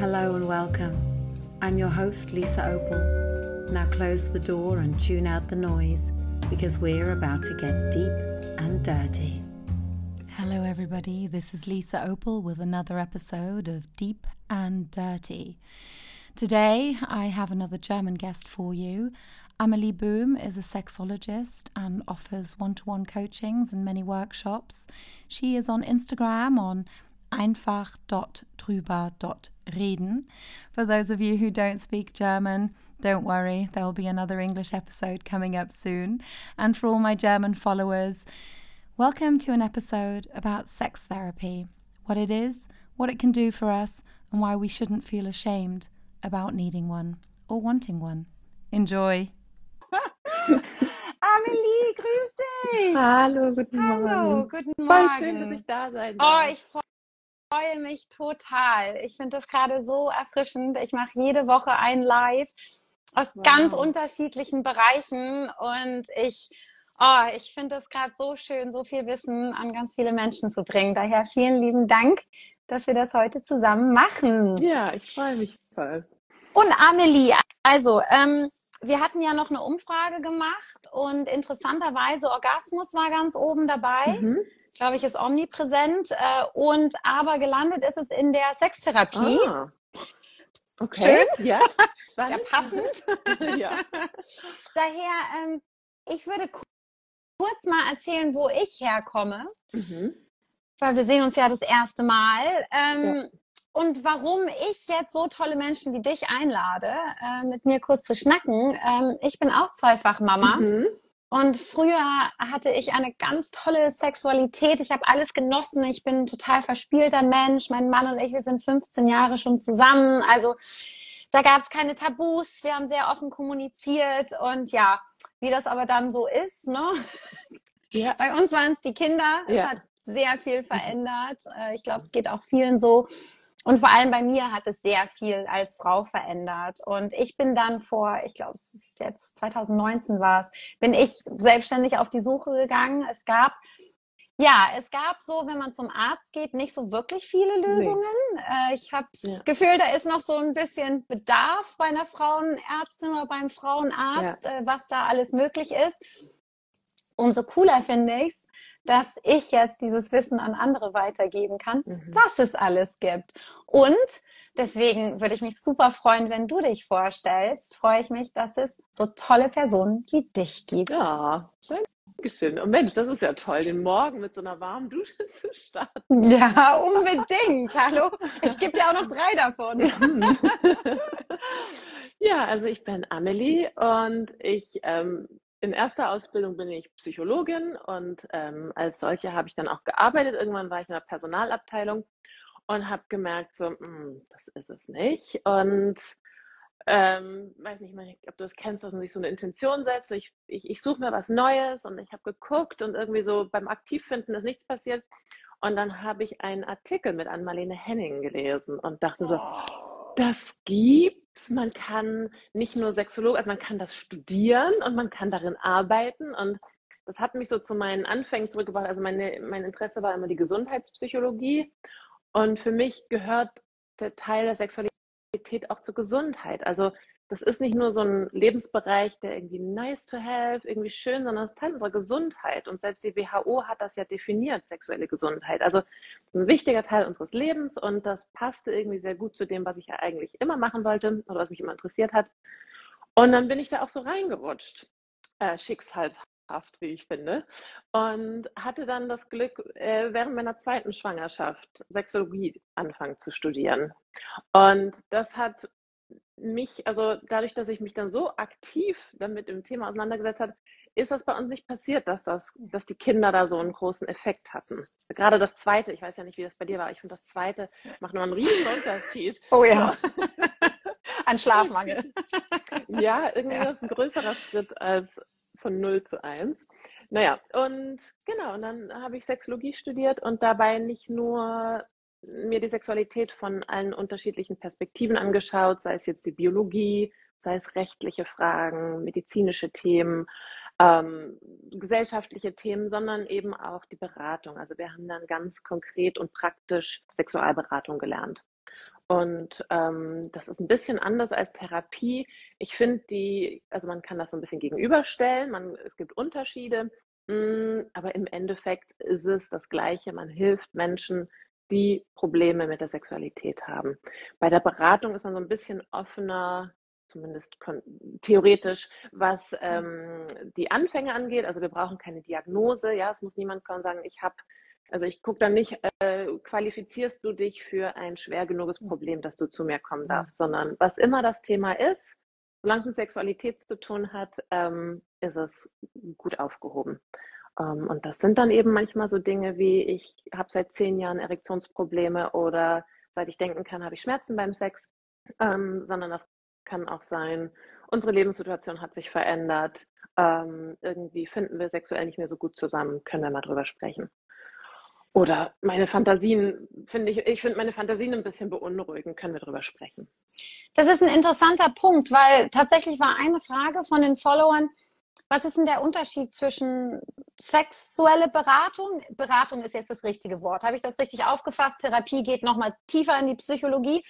Hello and welcome. I'm your host, Lisa Opal. Now close the door and tune out the noise because we're about to get deep and dirty. Hello, everybody. This is Lisa Opal with another episode of Deep and Dirty. Today, I have another German guest for you. Amelie Boom is a sexologist and offers one to one coachings and many workshops. She is on Instagram on einfach.drüber.reden. For those of you who don't speak German, don't worry, there will be another English episode coming up soon. And for all my German followers, welcome to an episode about sex therapy what it is, what it can do for us, and why we shouldn't feel ashamed about needing one or wanting one. Enjoy! Amelie, grüß dich! Hallo, guten Morgen. Hallo, guten Morgen. Voll schön, dass ich da sein oh, darf. Oh, ich freue mich total. Ich finde das gerade so erfrischend. Ich mache jede Woche ein Live aus Wow. ganz unterschiedlichen Bereichen und ich, oh, ich finde es gerade so schön, so viel Wissen an ganz viele Menschen zu bringen. Daher vielen lieben Dank, dass wir das heute zusammen machen. Ja, ich freue mich voll. Und Amelie, also, ähm, wir hatten ja noch eine Umfrage gemacht und interessanterweise Orgasmus war ganz oben dabei. Mhm. Glaube ich, ist omnipräsent. Äh, und aber gelandet ist es in der Sextherapie. Ah. Okay. Ja. Ja, Spannend. passend. ja. Daher, ähm, ich würde ku- kurz mal erzählen, wo ich herkomme, Mhm. weil wir sehen uns ja das erste Mal. Ähm, Und warum ich jetzt so tolle Menschen wie dich einlade, äh, mit mir kurz zu schnacken. Ähm, ich bin auch zweifach Mama. Mhm. Und früher hatte ich eine ganz tolle Sexualität. Ich habe alles genossen. Ich bin ein total verspielter Mensch. Mein Mann und ich, wir sind 15 Jahre schon zusammen. Also da gab es keine Tabus. Wir haben sehr offen kommuniziert. Und ja, wie das aber dann so ist, ne? Ja. Bei uns waren es die Kinder. Es Ja. hat sehr viel verändert. Äh, Ich glaube, es geht auch vielen so. Und vor allem bei mir hat es sehr viel als Frau verändert. Und ich bin dann vor, ich glaube, es ist jetzt 2019 war es, bin ich selbstständig auf die Suche gegangen. Es gab, ja, es gab so, wenn man zum Arzt geht, nicht so wirklich viele Lösungen. Äh, Ich habe das Ja. Gefühl, da ist noch so ein bisschen Bedarf bei einer Frauenärztin oder beim Frauenarzt, äh, was da alles möglich ist. Umso cooler finde ich's, dass ich jetzt dieses Wissen an andere weitergeben kann, Mhm. was es alles gibt. Und deswegen würde ich mich super freuen, wenn du dich vorstellst. Freue ich mich, dass es so tolle Personen wie dich gibt. Ja. Dankeschön. Und Mensch, das ist ja toll, den Morgen mit so einer warmen Dusche zu starten. Ja, unbedingt. Hallo. Ich gebe dir auch noch drei davon. Ja, also ich bin Amelie und ich ähm, in erster Ausbildung bin ich Psychologin und ähm, als solche habe ich dann auch gearbeitet. Irgendwann war ich in der Personalabteilung und habe gemerkt, so, "Mm, das ist es nicht. Und ähm, weiß nicht, ob du das kennst, dass man sich so eine Intention setzt. Ich, ich, ich suche mir was Neues und ich habe geguckt und irgendwie so beim Aktivfinden ist nichts passiert. Und dann habe ich einen Artikel mit Ann-Marlene Henning gelesen und dachte so, das gibt's. Man kann nicht nur Sexolog, also man kann das studieren und man kann darin arbeiten. Und das hat mich so zu meinen Anfängen zurückgebracht. Also meine, mein Interesse war immer die Gesundheitspsychologie. Und für mich gehört der Teil der Sexualität auch zur Gesundheit. Also das ist nicht nur so ein Lebensbereich, der irgendwie nice to have, irgendwie schön, sondern es ist Teil unserer Gesundheit. Und selbst die WHO hat das ja definiert, sexuelle Gesundheit. Also ein wichtiger Teil unseres Lebens und das passte irgendwie sehr gut zu dem, was ich ja eigentlich immer machen wollte oder was mich immer interessiert hat. Und dann bin ich da auch so reingerutscht, äh, schicksalhaft, wie ich finde, und hatte dann das Glück, äh, während meiner zweiten Schwangerschaft Sexologie anfangen zu studieren. Und das hat mich, also dadurch, dass ich mich dann so aktiv damit im Thema auseinandergesetzt habe, ist das bei uns nicht passiert, dass das, dass die Kinder da so einen großen Effekt hatten. Gerade das zweite, ich weiß ja nicht, wie das bei dir war, ich finde das zweite macht nur einen riesen Unterschied. Oh ja. An Schlafmangel. Ja, irgendwie Ja. das ist ein größerer Schritt als von 0 zu 1. Naja, und genau, und dann habe ich Sexologie studiert und dabei nicht nur mir die Sexualität von allen unterschiedlichen Perspektiven angeschaut, sei es jetzt die Biologie, sei es rechtliche Fragen, medizinische Themen, ähm, gesellschaftliche Themen, sondern eben auch die Beratung. Also wir haben dann ganz konkret und praktisch Sexualberatung gelernt. Und ähm, das ist ein bisschen anders als Therapie. Ich finde die, also man kann das so ein bisschen gegenüberstellen, man, es gibt Unterschiede, mh, mm, aber im Endeffekt ist es das Gleiche. Man hilft Menschen, die Probleme mit der Sexualität haben. Bei der Beratung ist man so ein bisschen offener, zumindest theoretisch, was ähm, die Anfänge angeht. Also wir brauchen keine Diagnose. Ja, es muss niemand kommen sagen, ich habe also ich gucke dann nicht, äh, qualifizierst du dich für ein schwer genuges Problem, dass du zu mir kommen darfst, sondern was immer das Thema ist, solange es mit Sexualität zu tun hat, ähm, ist es gut aufgehoben. Ähm, und das sind dann eben manchmal so Dinge wie, ich habe seit zehn Jahren Erektionsprobleme oder seit ich denken kann, habe ich Schmerzen beim Sex, ähm, sondern das kann auch sein, unsere Lebenssituation hat sich verändert, ähm, irgendwie finden wir sexuell nicht mehr so gut zusammen, können wir mal drüber sprechen. Oder meine Fantasien, finde ich, ich finde meine Fantasien ein bisschen beunruhigend, können wir drüber sprechen. Das ist ein interessanter Punkt, weil tatsächlich war eine Frage von den Followern, was ist denn der Unterschied zwischen sexuelle Beratung? Beratung ist jetzt das richtige Wort. Habe ich das richtig aufgefasst? Therapie geht nochmal tiefer in die Psychologie.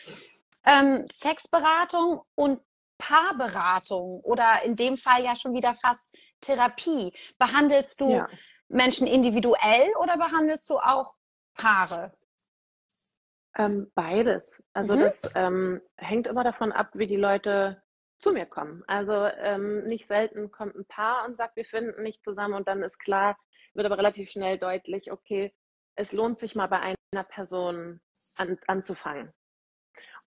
Ähm, Sexberatung und Paarberatung oder in dem Fall ja schon wieder fast Therapie. Behandelst du ja. Menschen individuell oder behandelst du auch Paare? Ähm, beides. Also mhm. das ähm, hängt immer davon ab, wie die Leute zu mir kommen. Also ähm, nicht selten kommt ein Paar und sagt, wir finden nicht zusammen und dann ist klar, wird aber relativ schnell deutlich, okay, es lohnt sich mal bei einer Person an, anzufangen.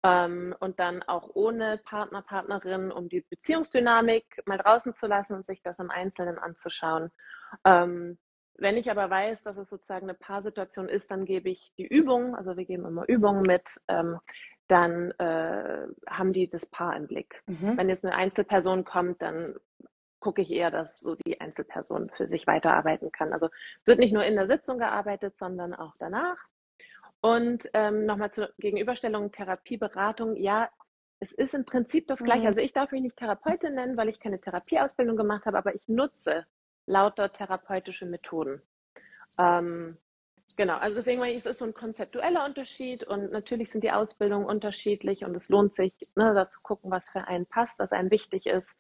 Ähm, und dann auch ohne Partner, Partnerin, um die Beziehungsdynamik mal draußen zu lassen und sich das im Einzelnen anzuschauen. Ähm, wenn ich aber weiß, dass es sozusagen eine Paarsituation ist, dann gebe ich die Übung, also wir geben immer Übungen mit, ähm, dann äh, haben die das Paar im Blick. Mhm. Wenn jetzt eine Einzelperson kommt, dann gucke ich eher, dass so die Einzelperson für sich weiterarbeiten kann. Also es wird nicht nur in der Sitzung gearbeitet, sondern auch danach. Und ähm, nochmal zur Gegenüberstellung Therapieberatung. Ja, es ist im Prinzip das Gleiche. Mhm. Also ich darf mich nicht Therapeutin nennen, weil ich keine Therapieausbildung gemacht habe, aber ich nutze lauter therapeutische Methoden. Ähm, genau, also deswegen meine ich, es ist so ein konzeptueller Unterschied und natürlich sind die Ausbildungen unterschiedlich und es lohnt sich, ne, da zu gucken, was für einen passt, was einem wichtig ist.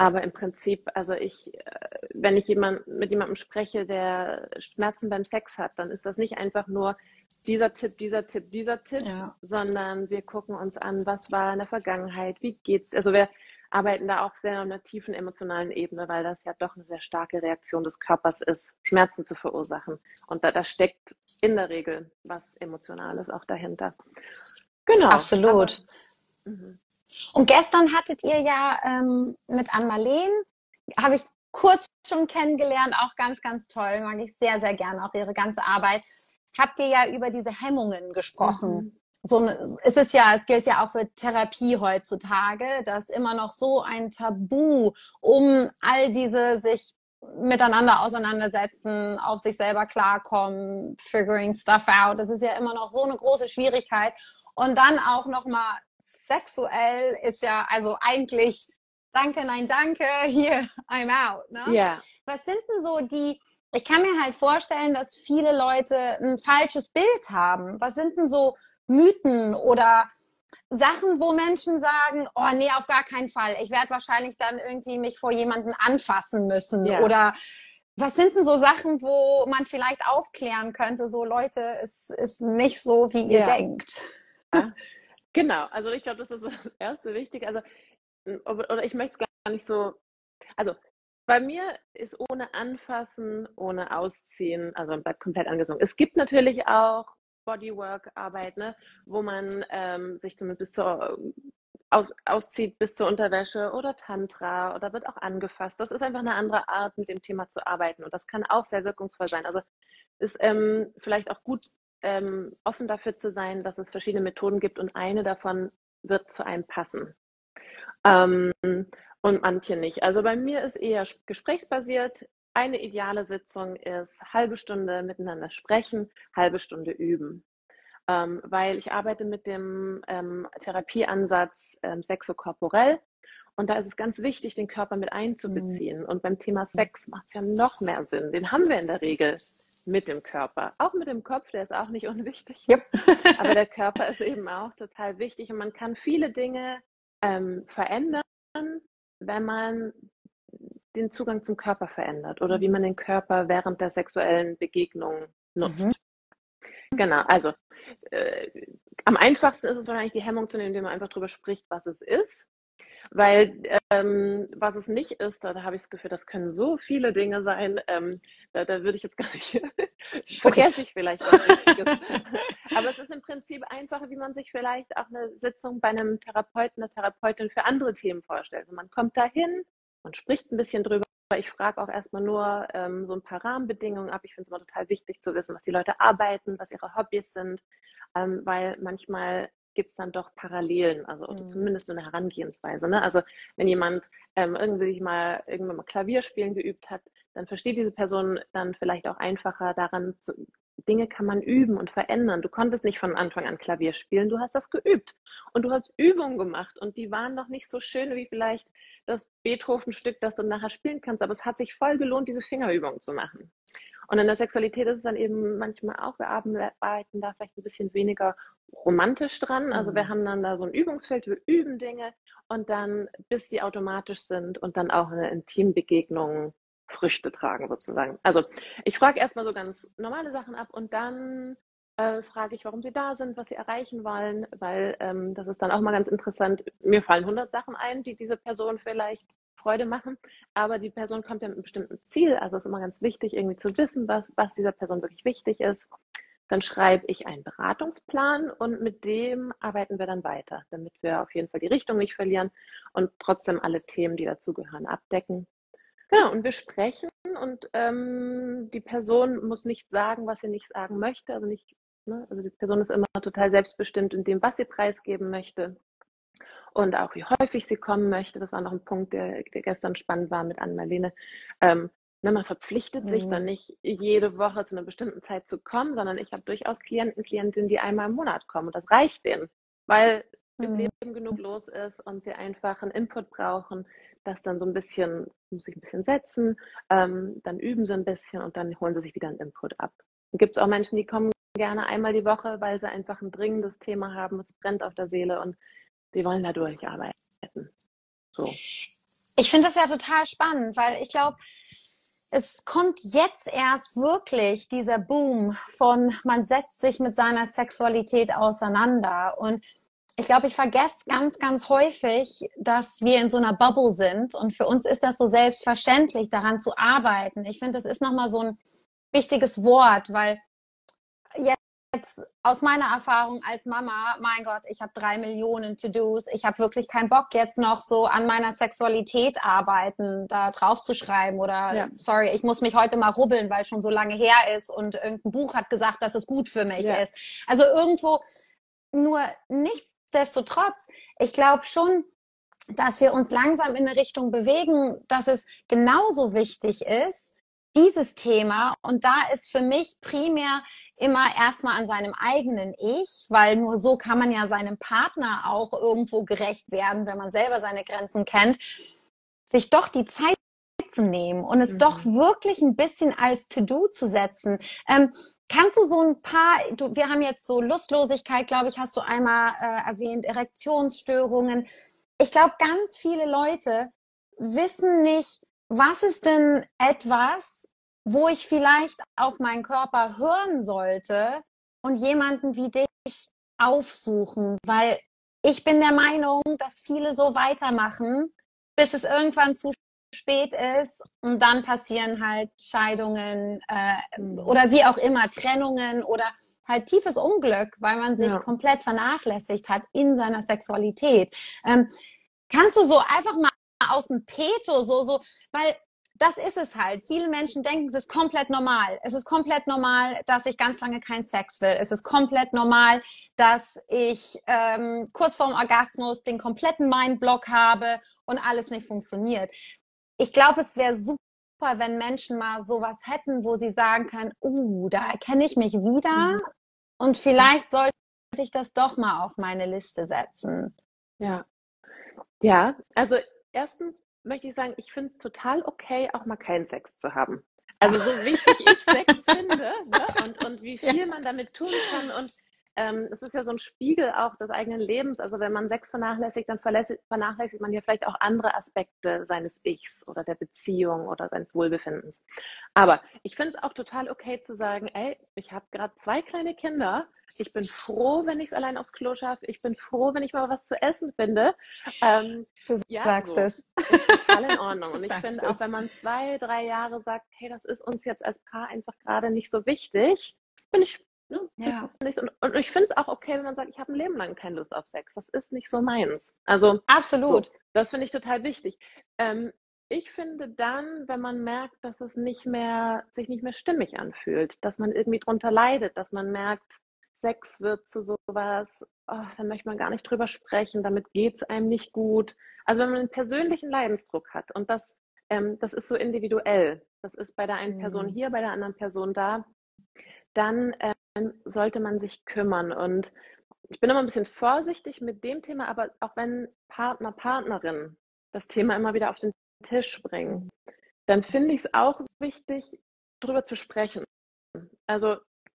Aber im Prinzip, also ich, äh, wenn ich jemand, mit jemandem spreche, der Schmerzen beim Sex hat, dann ist das nicht einfach nur dieser Tipp, dieser Tipp, dieser Tipp, ja. sondern wir gucken uns an, was war in der Vergangenheit, wie geht's, also wir, arbeiten da auch sehr auf einer tiefen emotionalen Ebene, weil das ja doch eine sehr starke Reaktion des Körpers ist, Schmerzen zu verursachen. Und da, da steckt in der Regel was Emotionales auch dahinter. Genau. Absolut. Aber, mhm. und gestern hattet ihr ja ähm, mit Ann-Marleen, habe ich kurz schon kennengelernt, auch ganz, ganz toll, mag ich sehr, sehr gerne auch ihre ganze Arbeit. Habt ihr ja über diese Hemmungen gesprochen. Mhm so es ist ja, es gilt ja auch für Therapie heutzutage, dass immer noch so ein Tabu um all diese sich miteinander auseinandersetzen, auf sich selber klarkommen, figuring stuff out. Das ist ja immer noch so eine große Schwierigkeit. Und dann auch noch mal sexuell ist ja also eigentlich Danke, nein, danke, hier I'm out. Ne? Yeah. Was sind denn so die ich kann mir halt vorstellen, dass viele Leute ein falsches Bild haben. Was sind denn so Mythen oder Sachen, wo Menschen sagen, oh nee, auf gar keinen Fall. Ich werde wahrscheinlich dann irgendwie mich vor jemanden anfassen müssen. Ja. Oder was sind denn so Sachen, wo man vielleicht aufklären könnte, so Leute, es ist nicht so, wie ihr ja. denkt. Ja. Genau, also ich glaube, das ist das erste Wichtige. Also, oder ich möchte es gar nicht so, also bei mir ist ohne Anfassen, ohne Ausziehen, also bleibt komplett angesungen. Es gibt natürlich auch Bodywork-Arbeit, ne? wo man ähm, sich zumindest bis zur, aus, auszieht bis zur Unterwäsche oder Tantra oder wird auch angefasst. Das ist einfach eine andere Art, mit dem Thema zu arbeiten und das kann auch sehr wirkungsvoll sein. Also ist ähm, vielleicht auch gut, ähm, offen dafür zu sein, dass es verschiedene Methoden gibt und eine davon wird zu einem passen. Ähm, und manche nicht. Also bei mir ist eher gesprächsbasiert eine ideale Sitzung ist halbe Stunde miteinander sprechen, halbe Stunde üben. Ähm, weil ich arbeite mit dem ähm, Therapieansatz ähm, sexokorporell und da ist es ganz wichtig, den Körper mit einzubeziehen. Mhm. Und beim Thema Sex macht es ja noch mehr Sinn. Den haben wir in der Regel mit dem Körper. Auch mit dem Kopf, der ist auch nicht unwichtig. Yep. Aber der Körper ist eben auch total wichtig und man kann viele Dinge ähm, verändern, wenn man den Zugang zum Körper verändert oder wie man den Körper während der sexuellen Begegnung nutzt. Mhm. Genau, also äh, am einfachsten ist es wahrscheinlich die Hemmung zu nehmen, indem man einfach darüber spricht, was es ist. Weil ähm, was es nicht ist, da, da habe ich das Gefühl, das können so viele Dinge sein, ähm, da, da würde ich jetzt gar nicht, vergesse ich vielleicht was Wichtiges. Aber es ist im Prinzip einfacher, wie man sich vielleicht auch eine Sitzung bei einem Therapeuten, einer Therapeutin für andere Themen vorstellt. Also man kommt dahin, man spricht ein bisschen drüber. Ich frage auch erstmal nur ähm, so ein paar Rahmenbedingungen ab. Ich finde es immer total wichtig zu wissen, was die Leute arbeiten, was ihre Hobbys sind, ähm, weil manchmal gibt es dann doch Parallelen, also mhm. zumindest so eine Herangehensweise. Ne? Also wenn jemand ähm, irgendwie mal irgendwann mal Klavierspielen geübt hat, dann versteht diese Person dann vielleicht auch einfacher daran, zu, Dinge kann man üben und verändern. Du konntest nicht von Anfang an Klavier spielen, du hast das geübt und du hast Übungen gemacht und die waren noch nicht so schön wie vielleicht das Beethoven-Stück, das du nachher spielen kannst, aber es hat sich voll gelohnt, diese Fingerübungen zu machen. Und in der Sexualität ist es dann eben manchmal auch, wir arbeiten da vielleicht ein bisschen weniger romantisch dran. Also wir mhm. haben dann da so ein Übungsfeld, wir üben Dinge und dann, bis sie automatisch sind und dann auch eine Intimbegegnung Früchte tragen sozusagen. Also ich frage erstmal so ganz normale Sachen ab und dann äh, frage ich, warum sie da sind, was sie erreichen wollen, weil ähm, das ist dann auch mal ganz interessant. Mir fallen 100 Sachen ein, die diese Person vielleicht Freude machen. Aber die Person kommt ja mit einem bestimmten Ziel. Also es ist immer ganz wichtig, irgendwie zu wissen, was, was dieser Person wirklich wichtig ist. Dann schreibe ich einen Beratungsplan und mit dem arbeiten wir dann weiter, damit wir auf jeden Fall die Richtung nicht verlieren und trotzdem alle Themen, die dazugehören, abdecken. Genau, und wir sprechen und ähm, die Person muss nicht sagen, was sie nicht sagen möchte. Also nicht, ne? also die Person ist immer total selbstbestimmt in dem, was sie preisgeben möchte und auch wie häufig sie kommen möchte. Das war noch ein Punkt, der, der gestern spannend war mit Anne-Marlene. Ähm, ne, man verpflichtet mhm. sich dann nicht jede Woche zu einer bestimmten Zeit zu kommen, sondern ich habe durchaus Klienten, Klientinnen, die einmal im Monat kommen und das reicht denen, weil mhm. im Leben genug los ist und sie einfach einen Input brauchen, das dann so ein bisschen, muss sich ein bisschen setzen, ähm, dann üben sie ein bisschen und dann holen sie sich wieder einen Input ab. Gibt es auch Menschen, die kommen gerne einmal die Woche, weil sie einfach ein dringendes Thema haben, es brennt auf der Seele und die wollen da durcharbeiten. So. Ich finde das ja total spannend, weil ich glaube, es kommt jetzt erst wirklich dieser Boom von man setzt sich mit seiner Sexualität auseinander und ich glaube, ich vergesse ganz, ganz häufig, dass wir in so einer Bubble sind und für uns ist das so selbstverständlich, daran zu arbeiten. Ich finde, das ist nochmal so ein wichtiges Wort, weil jetzt aus meiner Erfahrung als Mama, mein Gott, ich habe drei Millionen To-Dos. Ich habe wirklich keinen Bock, jetzt noch so an meiner Sexualität arbeiten, da drauf zu schreiben oder ja. sorry, ich muss mich heute mal rubbeln, weil schon so lange her ist und irgendein Buch hat gesagt, dass es gut für mich ja. ist. Also irgendwo nur nichtsdestotrotz, ich glaube schon, dass wir uns langsam in eine Richtung bewegen, dass es genauso wichtig ist, dieses Thema. Und da ist für mich primär immer erstmal an seinem eigenen Ich, weil nur so kann man ja seinem Partner auch irgendwo gerecht werden, wenn man selber seine Grenzen kennt, sich doch die Zeit zu nehmen und es mhm. doch wirklich ein bisschen als To-Do zu setzen. Ähm, kannst du so ein paar, du, wir haben jetzt so Lustlosigkeit, glaube ich, hast du einmal äh, erwähnt, Erektionsstörungen. Ich glaube, ganz viele Leute wissen nicht, was ist denn etwas, wo ich vielleicht auf meinen Körper hören sollte und jemanden wie dich aufsuchen? Weil ich bin der Meinung, dass viele so weitermachen, bis es irgendwann zu spät ist und dann passieren halt Scheidungen äh, oder wie auch immer, Trennungen oder halt tiefes Unglück, weil man sich ja. komplett vernachlässigt hat in seiner Sexualität. Ähm, kannst du so einfach mal aus dem Peto so, so, weil das ist es halt. Viele Menschen denken, es ist komplett normal. Es ist komplett normal, dass ich ganz lange keinen Sex will. Es ist komplett normal, dass ich ähm, kurz vorm Orgasmus den kompletten Mindblock habe und alles nicht funktioniert. Ich glaube, es wäre super, wenn Menschen mal sowas hätten, wo sie sagen können, uh, da erkenne ich mich wieder mhm. und vielleicht sollte ich das doch mal auf meine Liste setzen. Ja. Ja, also erstens möchte ich sagen, ich finde es total okay, auch mal keinen Sex zu haben. Also so wichtig ich Sex finde ne? und, und wie viel man damit tun kann und ähm, es ist ja so ein Spiegel auch des eigenen Lebens. Also wenn man Sex vernachlässigt, dann vernachlässigt man ja vielleicht auch andere Aspekte seines Ichs oder der Beziehung oder seines Wohlbefindens. Aber ich finde es auch total okay zu sagen, ey, ich habe gerade zwei kleine Kinder. Ich bin froh, wenn ich es allein aufs Klo schaffe. Ich bin froh, wenn ich mal was zu essen finde. Ähm, du ja, sagst so. es. Total in Ordnung. Und ich finde auch, wenn man zwei, drei Jahre sagt, hey, das ist uns jetzt als Paar einfach gerade nicht so wichtig, bin ich Ne? Ja. Und, und, ich finde es auch okay, wenn man sagt, ich habe ein Leben lang keine Lust auf Sex. Das ist nicht so meins. Also absolut. So, das finde ich total wichtig. Ähm, ich finde dann, wenn man merkt, dass es nicht mehr, sich nicht mehr stimmig anfühlt, dass man irgendwie drunter leidet, dass man merkt, Sex wird zu sowas, oh, dann möchte man gar nicht drüber sprechen, damit geht es einem nicht gut. Also wenn man einen persönlichen Leidensdruck hat und das, ähm, das ist so individuell, das ist bei der einen mhm. Person hier, bei der anderen Person da, dann äh, sollte man sich kümmern. Und ich bin immer ein bisschen vorsichtig mit dem Thema, aber auch wenn Partner, Partnerin das Thema immer wieder auf den Tisch bringen, dann finde ich es auch wichtig, darüber zu sprechen. Also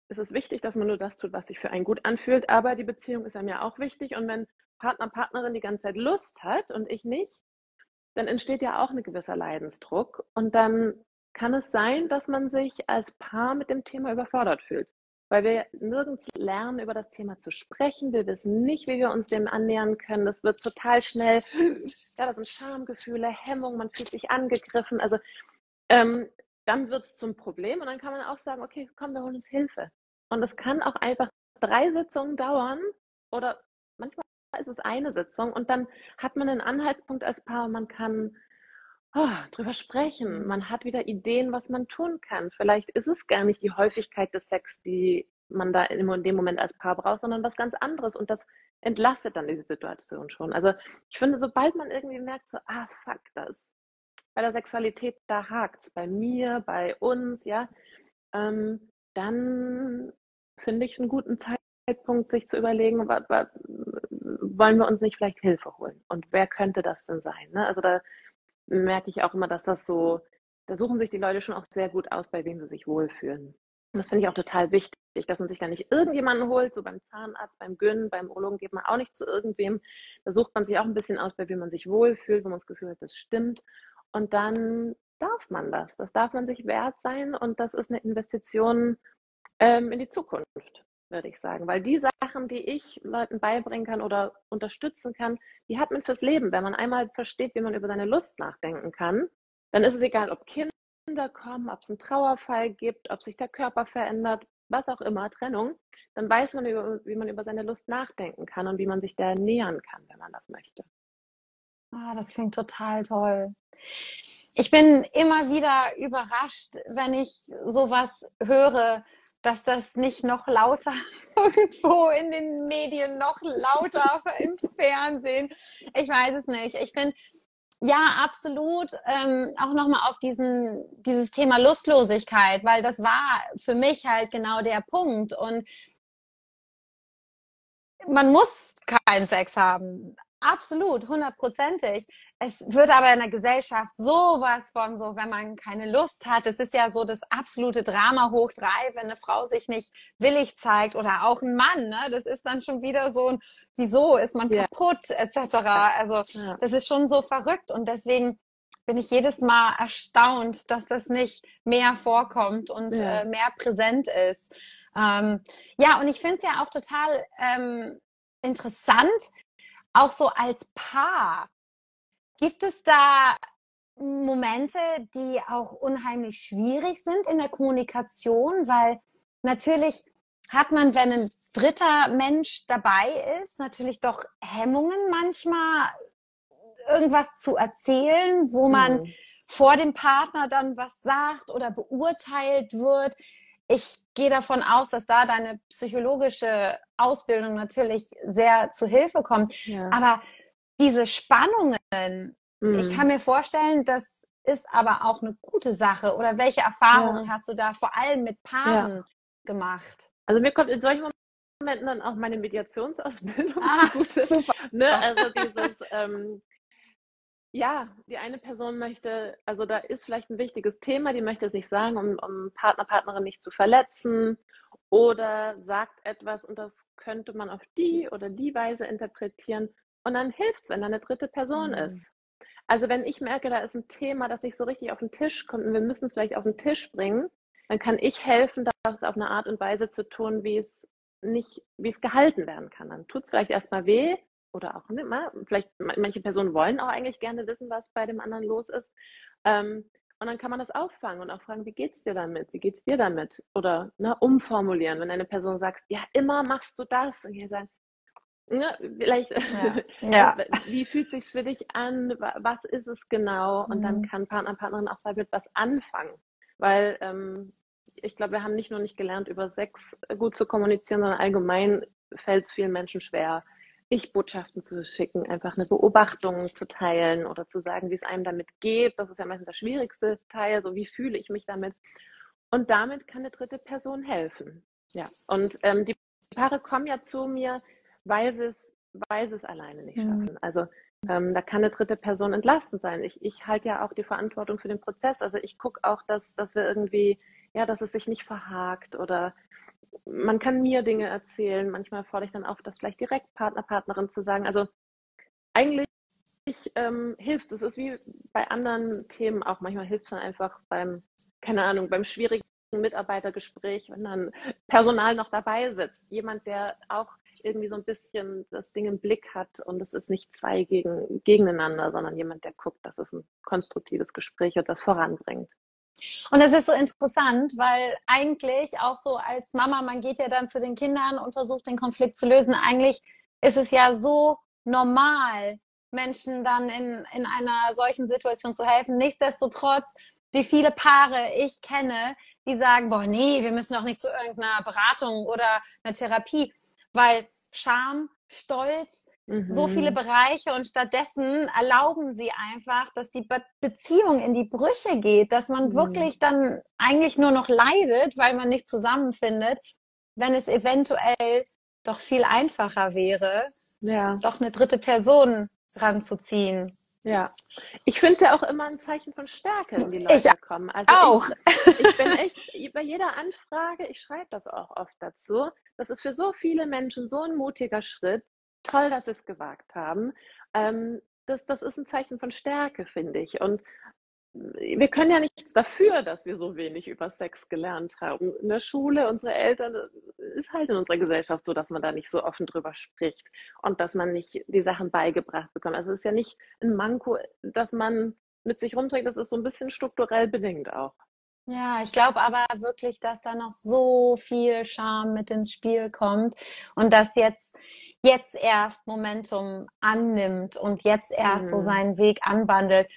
es ist wichtig, dass man nur das tut, was sich für einen gut anfühlt, aber die Beziehung ist einem ja auch wichtig. Und wenn Partner, Partnerin die ganze Zeit Lust hat und ich nicht, dann entsteht ja auch ein gewisser Leidensdruck. Und dann kann es sein, dass man sich als Paar mit dem Thema überfordert fühlt weil wir nirgends lernen, über das Thema zu sprechen. Wir wissen nicht, wie wir uns dem annähern können. Das wird total schnell, ja, das sind Schamgefühle, Hemmung, man fühlt sich angegriffen. Also ähm, dann wird es zum Problem und dann kann man auch sagen, okay, komm, wir holen uns Hilfe. Und es kann auch einfach drei Sitzungen dauern oder manchmal ist es eine Sitzung und dann hat man einen Anhaltspunkt als Paar, man kann oh, drüber sprechen. Man hat wieder Ideen, was man tun kann. Vielleicht ist es gar nicht die Häufigkeit des Sex, die man da in dem Moment als Paar braucht, sondern was ganz anderes. Und das entlastet dann diese Situation schon. Also ich finde, sobald man irgendwie merkt, so, ah, fuck, das bei der Sexualität, da hakt es bei mir, bei uns, ja, ähm, dann finde ich einen guten Zeitpunkt, sich zu überlegen, wollen wir uns nicht vielleicht Hilfe holen? Und wer könnte das denn sein? Ne? Also da merke ich auch immer, dass das so, da suchen sich die Leute schon auch sehr gut aus, bei wem sie sich wohlfühlen. Und das finde ich auch total wichtig, dass man sich da nicht irgendjemanden holt, so beim Zahnarzt, beim Gyn, beim Urologen geht man auch nicht zu irgendwem. Da sucht man sich auch ein bisschen aus, bei wem man sich wohlfühlt, wo man das Gefühl hat, das stimmt. Und dann darf man das. Das darf man sich wert sein und das ist eine Investition ähm, in die Zukunft würde ich sagen. Weil die Sachen, die ich Leuten beibringen kann oder unterstützen kann, die hat man fürs Leben. Wenn man einmal versteht, wie man über seine Lust nachdenken kann, dann ist es egal, ob Kinder kommen, ob es einen Trauerfall gibt, ob sich der Körper verändert, was auch immer, Trennung, dann weiß man, wie man über seine Lust nachdenken kann und wie man sich der nähern kann, wenn man das möchte. Ah, das klingt total toll ich bin immer wieder überrascht, wenn ich sowas höre, dass das nicht noch lauter irgendwo in den Medien, noch lauter im Fernsehen. Ich weiß es nicht. Ich finde, ja, absolut. Ähm, auch nochmal auf diesen, dieses Thema Lustlosigkeit, weil das war für mich halt genau der Punkt. Und man muss keinen Sex haben. Absolut, hundertprozentig. Es wird aber in der Gesellschaft sowas von so, wenn man keine Lust hat. Es ist ja so das absolute Drama hoch drei, wenn eine Frau sich nicht willig zeigt oder auch ein Mann. Ne? Das ist dann schon wieder so ein, wieso ist man ja. kaputt etc. Also ja. das ist schon so verrückt und deswegen bin ich jedes Mal erstaunt, dass das nicht mehr vorkommt und ja. äh, mehr präsent ist. Ähm, ja, und ich finde es ja auch total ähm, interessant, auch so als Paar, gibt es da Momente, die auch unheimlich schwierig sind in der Kommunikation, weil natürlich hat man, wenn ein dritter Mensch dabei ist, natürlich doch Hemmungen manchmal, irgendwas zu erzählen, wo man mhm. vor dem Partner dann was sagt oder beurteilt wird ich gehe davon aus, dass da deine psychologische Ausbildung natürlich sehr zu Hilfe kommt. Ja. Aber diese Spannungen, mhm. ich kann mir vorstellen, das ist aber auch eine gute Sache. Oder welche Erfahrungen ja. hast du da vor allem mit Paaren ja. gemacht? Also mir kommt in solchen Momenten dann auch meine Mediationsausbildung ah, super. Ne? Also dieses, ähm, ja, die eine Person möchte, also da ist vielleicht ein wichtiges Thema, die möchte es nicht sagen, um, um Partner, Partnerin nicht zu verletzen oder sagt etwas und das könnte man auf die oder die Weise interpretieren und dann hilft es, wenn da eine dritte Person mhm. ist. Also wenn ich merke, da ist ein Thema, das nicht so richtig auf den Tisch kommt und wir müssen es vielleicht auf den Tisch bringen, dann kann ich helfen, das auf eine Art und Weise zu tun, wie es nicht, wie es gehalten werden kann. Dann tut es vielleicht erstmal weh oder auch nicht mal. Vielleicht manche Personen wollen auch eigentlich gerne wissen, was bei dem anderen los ist. Ähm, und dann kann man das auffangen und auch fragen, wie geht's dir damit? Wie geht's dir damit? Oder ne, umformulieren, wenn eine Person sagt, ja, immer machst du das. Und hier sagst, ne, vielleicht, ja. ja. wie fühlt sich's für dich an? Was ist es genau? Und mhm. dann kann Partner, Partnerin auch damit was anfangen. Weil ähm, ich glaube, wir haben nicht nur nicht gelernt, über Sex gut zu kommunizieren, sondern allgemein fällt es vielen Menschen schwer, Ich-Botschaften zu schicken, einfach eine Beobachtung zu teilen oder zu sagen, wie es einem damit geht. Das ist ja meistens der schwierigste Teil, so wie fühle ich mich damit. Und damit kann eine dritte Person helfen. Ja, und ähm, die Paare kommen ja zu mir, weil sie es, weil sie es alleine nicht mhm. schaffen. Also ähm, da kann eine dritte Person entlastend sein. Ich, ich halte ja auch die Verantwortung für den Prozess. Also ich gucke auch, dass, dass wir irgendwie, ja, dass es sich nicht verhakt oder man kann mir Dinge erzählen. Manchmal fordere ich dann auch, das vielleicht direkt Partner, Partnerin zu sagen. Also eigentlich ähm, hilft es. Es ist wie bei anderen Themen auch. Manchmal hilft es dann einfach beim, keine Ahnung, beim schwierigen Mitarbeitergespräch, wenn dann Personal noch dabei sitzt. Jemand, der auch irgendwie so ein bisschen das Ding im Blick hat und es ist nicht zwei gegen, gegeneinander, sondern jemand, der guckt, dass es ein konstruktives Gespräch und das voranbringt. Und das ist so interessant, weil eigentlich auch so als Mama, man geht ja dann zu den Kindern und versucht den Konflikt zu lösen. Eigentlich ist es ja so normal, Menschen dann in, in einer solchen Situation zu helfen. Nichtsdestotrotz, wie viele Paare ich kenne, die sagen, boah, nee, wir müssen doch nicht zu irgendeiner Beratung oder einer Therapie weil Scham, Stolz, mhm. so viele Bereiche und stattdessen erlauben sie einfach, dass die Be Beziehung in die Brüche geht, dass man mhm. wirklich dann eigentlich nur noch leidet, weil man nicht zusammenfindet, wenn es eventuell doch viel einfacher wäre, ja. doch eine dritte Person ranzuziehen. Ja, ich finde es ja auch immer ein Zeichen von Stärke, wenn die Leute ich kommen. Also auch. Ich, ich bin echt bei jeder Anfrage, ich schreibe das auch oft dazu. Das ist für so viele Menschen so ein mutiger Schritt. Toll, dass sie es gewagt haben. Ähm, das, das ist ein Zeichen von Stärke, finde ich. Und wir können ja nichts dafür, dass wir so wenig über Sex gelernt haben. In der Schule, unsere Eltern, ist halt in unserer Gesellschaft so, dass man da nicht so offen drüber spricht und dass man nicht die Sachen beigebracht bekommt. Also es ist ja nicht ein Manko, dass man mit sich rumträgt, das ist so ein bisschen strukturell bedingt auch. Ja, ich glaube aber wirklich, dass da noch so viel Charme mit ins Spiel kommt und dass jetzt jetzt erst Momentum annimmt und jetzt erst mhm. so seinen Weg anwandelt.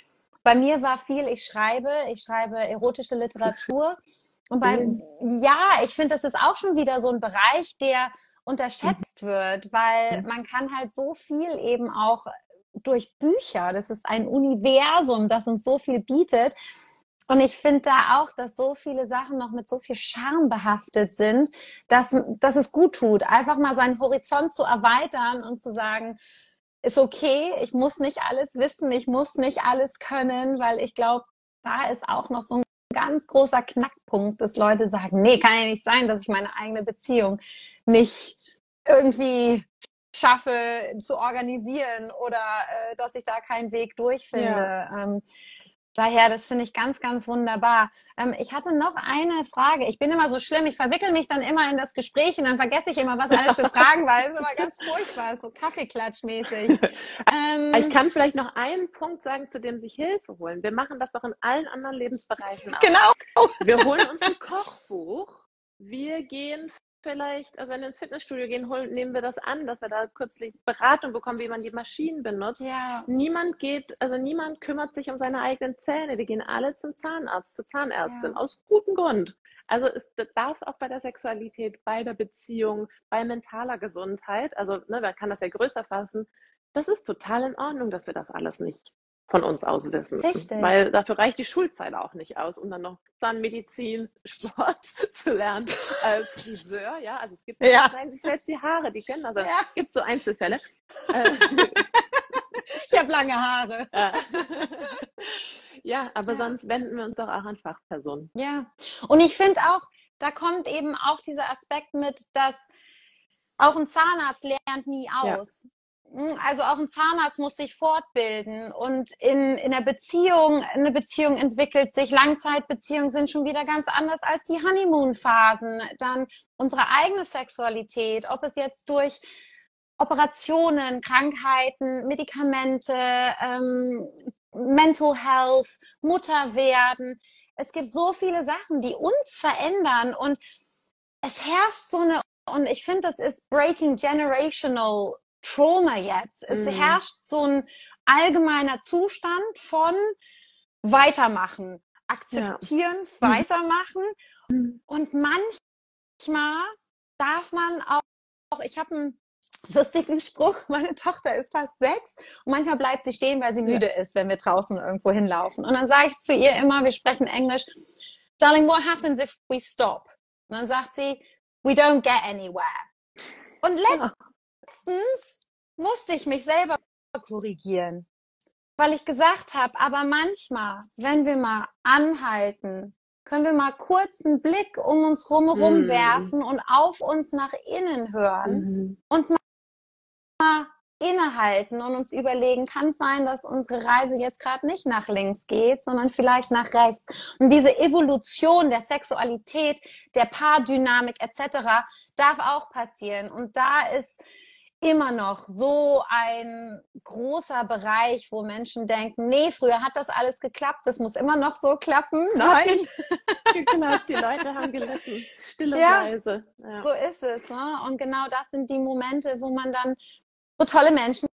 Bei mir war viel, ich schreibe, ich schreibe erotische Literatur. Und beim, ja, ich finde, das ist auch schon wieder so ein Bereich, der unterschätzt mhm. wird, weil mhm. man kann halt so viel eben auch durch Bücher, das ist ein Universum, das uns so viel bietet. Und ich finde da auch, dass so viele Sachen noch mit so viel Charme behaftet sind, dass, dass es gut tut, einfach mal seinen Horizont zu erweitern und zu sagen, ist okay, ich muss nicht alles wissen, ich muss nicht alles können, weil ich glaube, da ist auch noch so ein ganz großer Knackpunkt, dass Leute sagen, nee, kann ja nicht sein, dass ich meine eigene Beziehung nicht irgendwie schaffe zu organisieren oder äh, dass ich da keinen Weg durchfinde. Ja. Ähm, Daher, das finde ich ganz, ganz wunderbar. Ähm, ich hatte noch eine Frage. Ich bin immer so schlimm, ich verwickel mich dann immer in das Gespräch und dann vergesse ich immer, was alles für Fragen war. Das ist immer ganz furchtbar, so Kaffeeklatschmäßig. Ähm, ich kann vielleicht noch einen Punkt sagen, zu dem sich Hilfe holen. Wir machen das doch in allen anderen Lebensbereichen auch. Genau. Wir holen uns ein Kochbuch. Wir gehen vielleicht, also wenn wir ins Fitnessstudio gehen, holen, nehmen wir das an, dass wir da kürzlich Beratung bekommen, wie man die Maschinen benutzt. Ja. Niemand geht, also niemand kümmert sich um seine eigenen Zähne. Die gehen alle zum Zahnarzt, zur Zahnärztin, ja. aus gutem Grund. Also es darf auch bei der Sexualität, bei der Beziehung, bei mentaler Gesundheit, also ne, man kann das ja größer fassen, das ist total in Ordnung, dass wir das alles nicht von uns aus wissen. Richtig. Weil dafür reicht die Schulzeit auch nicht aus, um dann noch Zahnmedizin, Sport zu lernen. Äh, Friseur, ja, also es gibt, ja. schneiden sich selbst die Haare, die kennen das. Also, ja. gibt so Einzelfälle. Äh, ich habe lange Haare. Ja, ja aber ja. sonst wenden wir uns doch auch an Fachpersonen. Ja, und ich finde auch, da kommt eben auch dieser Aspekt mit, dass auch ein Zahnarzt lernt nie aus. Hm, also auch ein Zahnarzt muss sich fortbilden und in, in der Beziehung, eine Beziehung entwickelt sich, Langzeitbeziehungen sind schon wieder ganz anders als die Honeymoon-Phasen. Dann unsere eigene Sexualität, ob es jetzt durch Operationen, Krankheiten, Medikamente, ähm, Mental Health, Mutter werden. Es gibt so viele Sachen, die uns verändern und es herrscht so eine, und ich finde, das ist Breaking Generational Trauma jetzt. Es mhm. herrscht so ein allgemeiner Zustand von weitermachen, akzeptieren, ja. weitermachen. Mhm. Und manchmal darf man auch, ich habe einen lustigen Spruch, meine Tochter ist fast sechs und manchmal bleibt sie stehen, weil sie müde ja. ist, wenn wir draußen irgendwo hinlaufen. Und dann sage ich zu ihr immer, wir sprechen Englisch, Darling, what happens if we stop? Und dann sagt sie, we don't get anywhere. Und letztens musste ich mich selber korrigieren, weil ich gesagt habe, aber manchmal, wenn wir mal anhalten, können wir mal kurz einen Blick um uns rumherum mhm. werfen und auf uns nach innen hören mhm. und mal innehalten und uns überlegen, kann es sein, dass unsere Reise jetzt gerade nicht nach links geht, sondern vielleicht nach rechts. Und diese Evolution der Sexualität, der Paardynamik etc. darf auch passieren. Und da ist immer noch so ein großer Bereich, wo Menschen denken, nee, früher hat das alles geklappt, das muss immer noch so klappen. Nein. geklappt, die Leute haben gelitten, stille ja, Weise. Ja. So ist es. Ne? Und genau das sind die Momente, wo man dann so tolle Menschen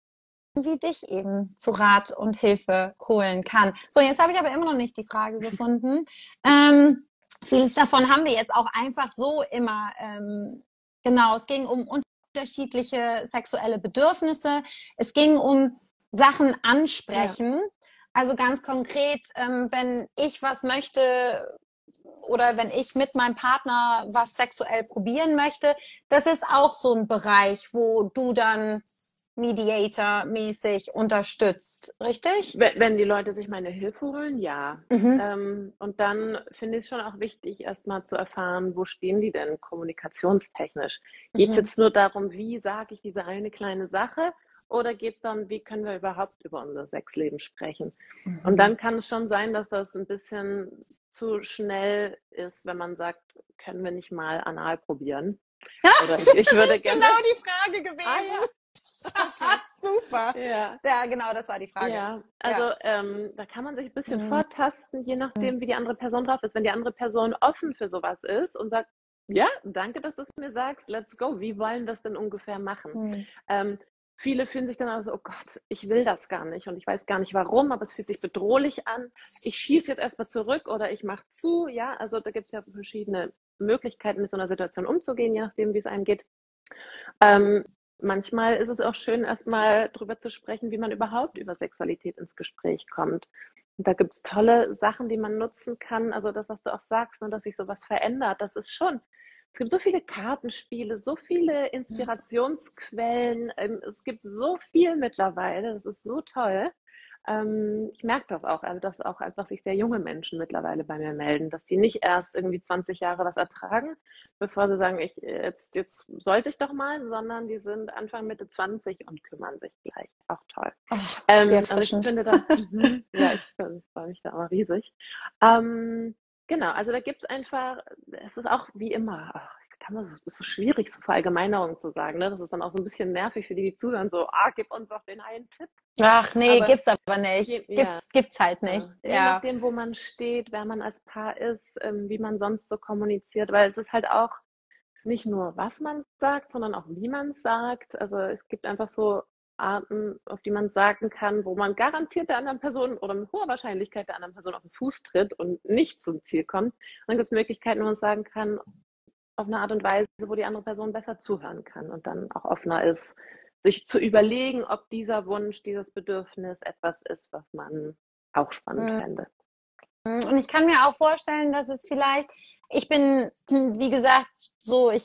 wie dich eben zu Rat und Hilfe holen kann. So, jetzt habe ich aber immer noch nicht die Frage gefunden. ähm, vieles davon haben wir jetzt auch einfach so immer ähm, Genau, es ging um unterschiedliche sexuelle Bedürfnisse. Es ging um Sachen ansprechen. Ja. Also ganz konkret, ähm, wenn ich was möchte oder wenn ich mit meinem Partner was sexuell probieren möchte, das ist auch so ein Bereich, wo du dann Mediator-mäßig unterstützt, richtig? Wenn, wenn, die Leute sich meine Hilfe holen, ja. Mhm. Ähm, und dann finde ich es schon auch wichtig, erstmal zu erfahren, wo stehen die denn kommunikationstechnisch? Geht es mhm. jetzt nur darum, wie sage ich diese eine kleine Sache? Oder geht es darum, wie können wir überhaupt über unser Sexleben sprechen? Mhm. Und dann kann es schon sein, dass das ein bisschen zu schnell ist, wenn man sagt, können wir nicht mal anal probieren? Oder ich, ich würde gerne. genau die Frage gewesen. Ah, ja. Super. Ja. ja. genau, das war die Frage. Ja, also ja. Ähm, da kann man sich ein bisschen mhm. vortasten, je nachdem, wie die andere Person drauf ist. Wenn die andere Person offen für sowas ist und sagt, ja, danke, dass du es mir sagst, let's go, wie wollen wir das denn ungefähr machen? Mhm. Ähm, viele fühlen sich dann also, oh Gott, ich will das gar nicht und ich weiß gar nicht warum, aber es fühlt sich bedrohlich an. Ich schieße jetzt erstmal zurück oder ich mache zu. Ja, also da gibt es ja verschiedene Möglichkeiten, mit so einer Situation umzugehen, je nachdem, wie es einem geht. Ähm, manchmal ist es auch schön, erstmal darüber zu sprechen, wie man überhaupt über Sexualität ins Gespräch kommt. Und da gibt es tolle Sachen, die man nutzen kann. Also das, was du auch sagst, ne, dass sich sowas verändert, das ist schon. Es gibt so viele Kartenspiele, so viele Inspirationsquellen. Ähm, es gibt so viel mittlerweile. Das ist so toll. Ähm, ich merke das auch, also dass auch einfach sich sehr junge Menschen mittlerweile bei mir melden, dass die nicht erst irgendwie 20 Jahre was ertragen, bevor sie sagen, ich, jetzt, jetzt sollte ich doch mal, sondern die sind Anfang Mitte 20 und kümmern sich gleich. Auch toll. Oh, ähm, also ich finde das, mhm, ja, ich, ich freue mich da aber riesig. Ähm, genau, also da gibt es einfach, es ist auch wie immer, ach, kann man, es ist so schwierig, so Verallgemeinerungen zu sagen. Ne? Das ist dann auch so ein bisschen nervig für die, die zuhören, so, ah, gib uns doch den einen Tipp. Ach nee, aber, gibt's aber nicht. Gibt's, ja. gibt's halt nicht. Ja. Je nachdem, wo man steht, wer man als Paar ist, ähm, wie man sonst so kommuniziert, weil es ist halt auch nicht nur, was man sagt, sondern auch, wie man es sagt. Also es gibt einfach so Arten, auf die man sagen kann, wo man garantiert der anderen Person oder mit hoher Wahrscheinlichkeit der anderen Person auf den Fuß tritt und nicht zum Ziel kommt. Und dann gibt es Möglichkeiten, wo man sagen kann, auf eine Art und Weise, wo die andere Person besser zuhören kann und dann auch offener ist, sich zu überlegen, ob dieser Wunsch, dieses Bedürfnis etwas ist, was man auch spannend mhm. fände. Und ich kann mir auch vorstellen, dass es vielleicht, ich bin, wie gesagt, so, ich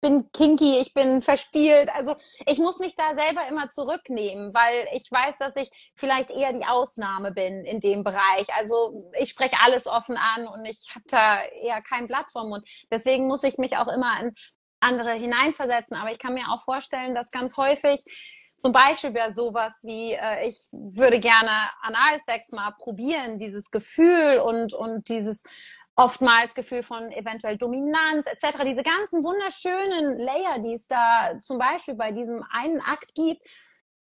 bin kinky, ich bin verspielt. Also ich muss mich da selber immer zurücknehmen, weil ich weiß, dass ich vielleicht eher die Ausnahme bin in dem Bereich. Also ich spreche alles offen an und ich habe da eher kein Blatt vom Mund. Deswegen muss ich mich auch immer in andere hineinversetzen. Aber ich kann mir auch vorstellen, dass ganz häufig zum Beispiel bei sowas wie, äh, ich würde gerne Analsex mal probieren, dieses Gefühl und, und dieses oftmals Gefühl von eventuell Dominanz etc. Diese ganzen wunderschönen Layer, die es da zum Beispiel bei diesem einen Akt gibt,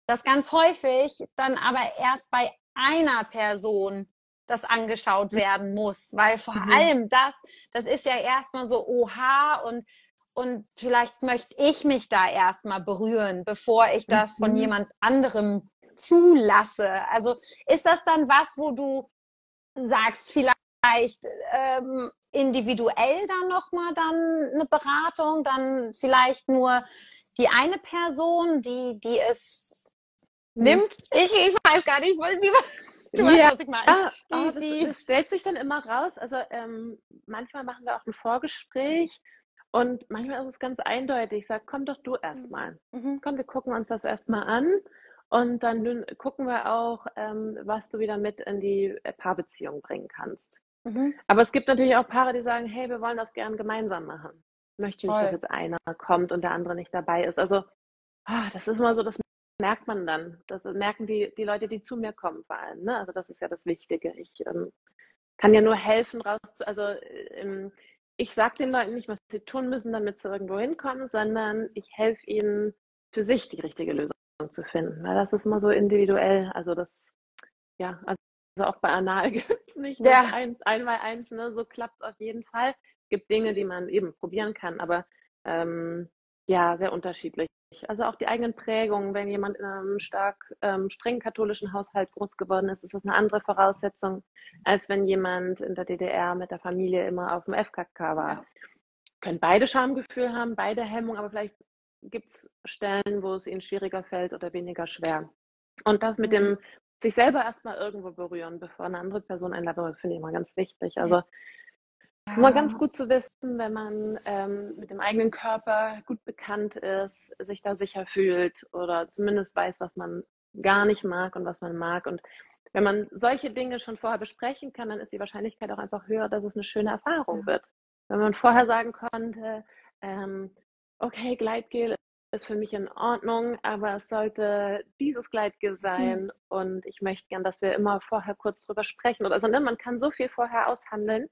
das ganz häufig dann aber erst bei einer Person das angeschaut werden muss, weil vor mhm. allem das, das ist ja erstmal so oha und und vielleicht möchte ich mich da erstmal berühren, bevor ich das mhm. von jemand anderem zulasse. Also ist das dann was, wo du sagst, vielleicht ähm, individuell dann nochmal dann eine Beratung, dann vielleicht nur die eine Person, die, die es mhm. nimmt? Ich, ich weiß gar nicht, wie was. Du weißt, ja, was ich meine. Die, oh, das, die... das, stellt sich dann immer raus. Also ähm, manchmal machen wir auch ein Vorgespräch und manchmal ist es ganz eindeutig. Ich sage, komm doch du erstmal. Mhm. mhm. Komm, wir gucken uns das erstmal an. Und dann gucken wir auch, ähm, was du wieder mit in die äh, Paarbeziehung bringen kannst. Mhm. Aber es gibt natürlich auch Paare, die sagen, hey, wir wollen das gern gemeinsam machen. Ich möchte nicht, dass jetzt einer kommt und der andere nicht dabei ist. Also, oh, das ist immer so, das merkt man dann. Das merken die, die Leute, die zu mir kommen vor allem. Ne? Also das ist ja das Wichtige. Ich ähm, kann ja nur helfen, raus zu, also ähm, ich sage den Leuten nicht, was sie tun müssen, damit sie irgendwo hinkommen, sondern ich helfe ihnen, für sich die richtige Lösung zu finden. Weil das ist immer so individuell. Also das, ja, also auch bei Anal gibt es nicht ja. eins, einmal eins, ne? so klappt es auf jeden Fall. Es gibt Dinge, die man eben probieren kann, aber ähm, ja, sehr unterschiedlich. Also auch die eigenen Prägungen, wenn jemand in einem stark ähm, streng katholischen Haushalt groß geworden ist, ist das eine andere Voraussetzung, als wenn jemand in der DDR mit der Familie immer auf dem FKK war. Ja. Können beide Schamgefühl haben, beide Hemmung, aber vielleicht gibt es Stellen, wo es ihnen schwieriger fällt oder weniger schwer. Und das mit dem mhm. sich selber erstmal irgendwo berühren, bevor eine andere Person einladen, finde ich immer ganz wichtig. Also Immer ganz gut zu wissen, wenn man ähm, mit dem eigenen Körper gut bekannt ist, sich da sicher fühlt oder zumindest weiß, was man gar nicht mag und was man mag. Und wenn man solche Dinge schon vorher besprechen kann, dann ist die Wahrscheinlichkeit auch einfach höher, dass es eine schöne Erfahrung wird. Wenn man vorher sagen konnte, ähm, okay, Gleitgel ist für mich in Ordnung, aber es sollte dieses Gleitgel sein mhm. und ich möchte gern, dass wir immer vorher kurz drüber sprechen. Oder also, ne, man kann so viel vorher aushandeln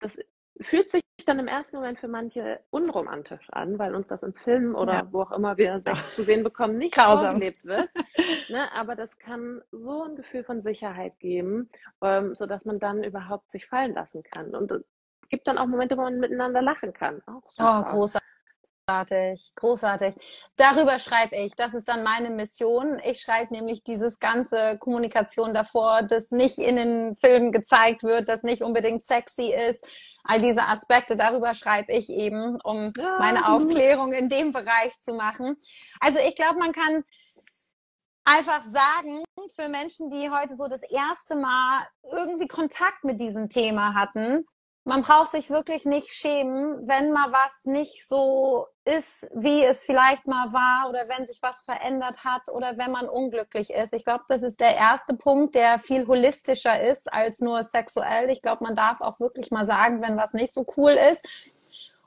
das fühlt sich dann im ersten Moment für manche unromantisch an, weil uns das im Film oder ja. wo auch immer wir Sex zu sehen bekommen, nicht vorgelebt wird. Ne? Aber das kann so ein Gefühl von Sicherheit geben, ähm, sodass man dann überhaupt sich fallen lassen kann. Und es gibt dann auch Momente, wo man miteinander lachen kann. oh, großartig. Großartig, großartig. Darüber schreibe ich. Das ist dann meine Mission. Ich schreibe nämlich dieses ganze Kommunikation davor, das nicht in den Filmen gezeigt wird, das nicht unbedingt sexy ist. All diese Aspekte, darüber schreibe ich eben, um ja, meine Aufklärung in dem Bereich zu machen. Also ich glaube, man kann einfach sagen, für Menschen, die heute so das erste Mal irgendwie Kontakt mit diesem Thema hatten, man braucht sich wirklich nicht schämen, wenn mal was nicht so ist, wie es vielleicht mal war oder wenn sich was verändert hat oder wenn man unglücklich ist. Ich glaube, das ist der erste Punkt, der viel holistischer ist als nur sexuell. Ich glaube, man darf auch wirklich mal sagen, wenn was nicht so cool ist.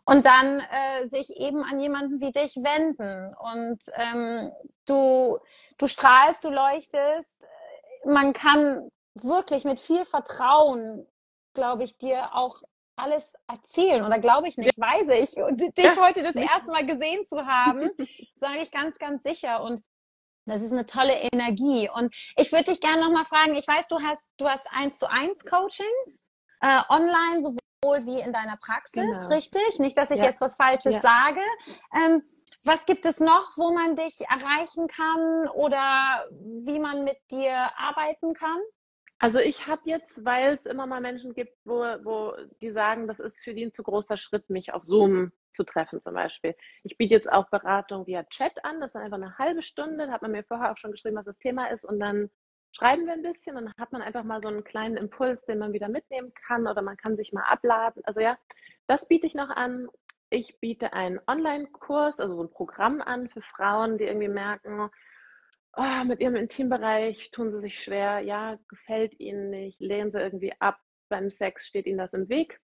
Und dann äh, sich eben an jemanden wie dich wenden. Und ähm, du, du strahlst, du leuchtest. Man kann wirklich mit viel Vertrauen glaube ich, dir auch alles erzählen. Oder glaube ich nicht, weiß ich. Und dich heute das erste Mal gesehen zu haben, sage ich ganz, ganz sicher. Und das ist eine tolle Energie. Und ich würde dich gerne nochmal fragen, ich weiß, du hast, du hast eins zu eins Coachings, äh, online sowohl wie in deiner Praxis, genau. richtig? Nicht, dass ich ja. jetzt was Falsches ja. sage. Ähm, was gibt es noch, wo man dich erreichen kann oder wie man mit dir arbeiten kann? Also ich habe jetzt, weil es immer mal Menschen gibt, wo, wo die sagen, das ist für die ein zu großer Schritt, mich auf Zoom zu treffen zum Beispiel. Ich biete jetzt auch Beratung via Chat an, das ist einfach eine halbe Stunde, da hat man mir vorher auch schon geschrieben, was das Thema ist und dann schreiben wir ein bisschen und dann hat man einfach mal so einen kleinen Impuls, den man wieder mitnehmen kann oder man kann sich mal abladen. Also ja, das biete ich noch an. Ich biete einen Online-Kurs, also so ein Programm an für Frauen, die irgendwie merken, oh, mit ihrem Intimbereich tun sie sich schwer, ja, gefällt ihnen nicht, lehnen sie irgendwie ab, beim Sex steht ihnen das im Weg.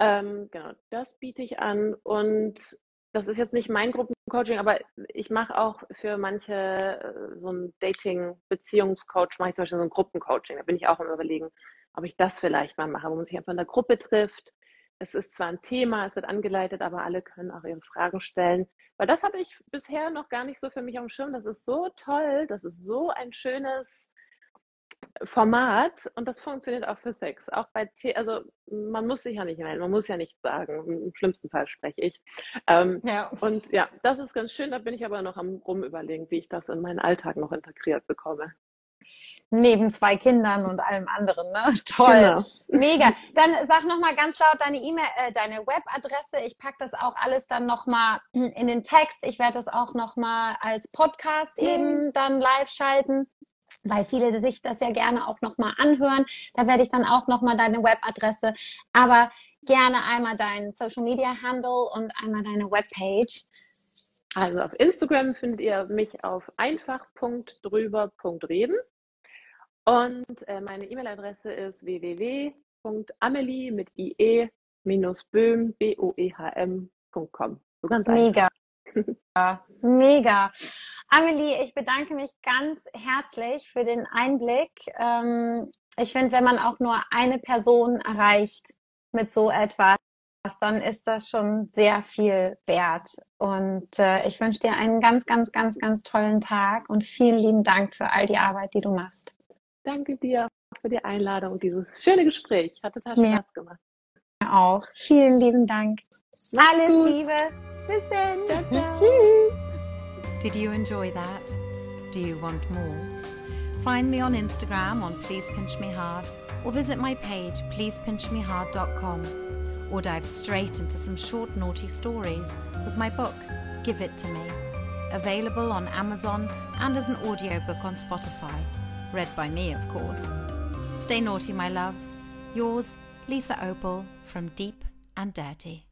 Ähm, genau, das biete ich an und das ist jetzt nicht mein Gruppencoaching, aber ich mache auch für manche äh, so ein Dating-Beziehungscoach, mache ich zum Beispiel so ein Gruppencoaching. Da bin ich auch am überlegen, ob ich das vielleicht mal mache, wo man sich einfach in der Gruppe trifft. Es ist zwar ein Thema, es wird angeleitet, aber alle können auch ihre Fragen stellen. Weil das habe ich bisher noch gar nicht so für mich auf dem Schirm. Das ist so toll, das ist so ein schönes Format und das funktioniert auch für Sex. Auch bei T also man muss sich ja nicht melden, man muss ja nicht sagen. Im schlimmsten Fall spreche ich. Ähm, ja. Und ja, das ist ganz schön. Da bin ich aber noch am rumüberlegen, wie ich das in meinen Alltag noch integriert bekomme. Neben zwei Kindern und allem anderen, ne? Toll. Genau. Mega. Dann sag nochmal ganz laut deine E-Mail, äh, deine Webadresse. Ich packe das auch alles dann nochmal in den Text. Ich werde das auch nochmal als Podcast eben dann live schalten weil viele sich das ja gerne auch nochmal anhören. Da werde ich dann auch nochmal deine Webadresse, aber gerne einmal deinen Social Media Handle und einmal deine Webpage. Also auf Instagram findet ihr mich auf einfach.drüber.reden und äh, meine E-Mail-Adresse ist www.amelie mit ie-böhm, b-o-e-h-m.com. So ganz Mega. Mega. Amelie, ich bedanke mich ganz herzlich für den Einblick. Ähm, ich finde, wenn man auch nur eine Person erreicht mit so etwas, dann ist das schon sehr viel wert. Und äh, ich wünsche dir einen ganz, ganz, ganz, ganz tollen Tag und vielen lieben Dank für all die Arbeit, die du machst. Danke dir für die Einladung und dieses schöne Gespräch. Hat total Mir Spaß gemacht. Auch. Vielen lieben Dank. Mach's Alles gut. Liebe. Bis dann. Tschüss. Did you enjoy that? Do you want more? Find me on Instagram on Please Pinch Me Hard or visit my page pleasepinchmehard.com or dive straight into some short naughty stories with my book Give It To Me, available on Amazon and as an audiobook on Spotify, read by me of course. Stay naughty my loves. Yours, Lisa Opal from Deep and Dirty.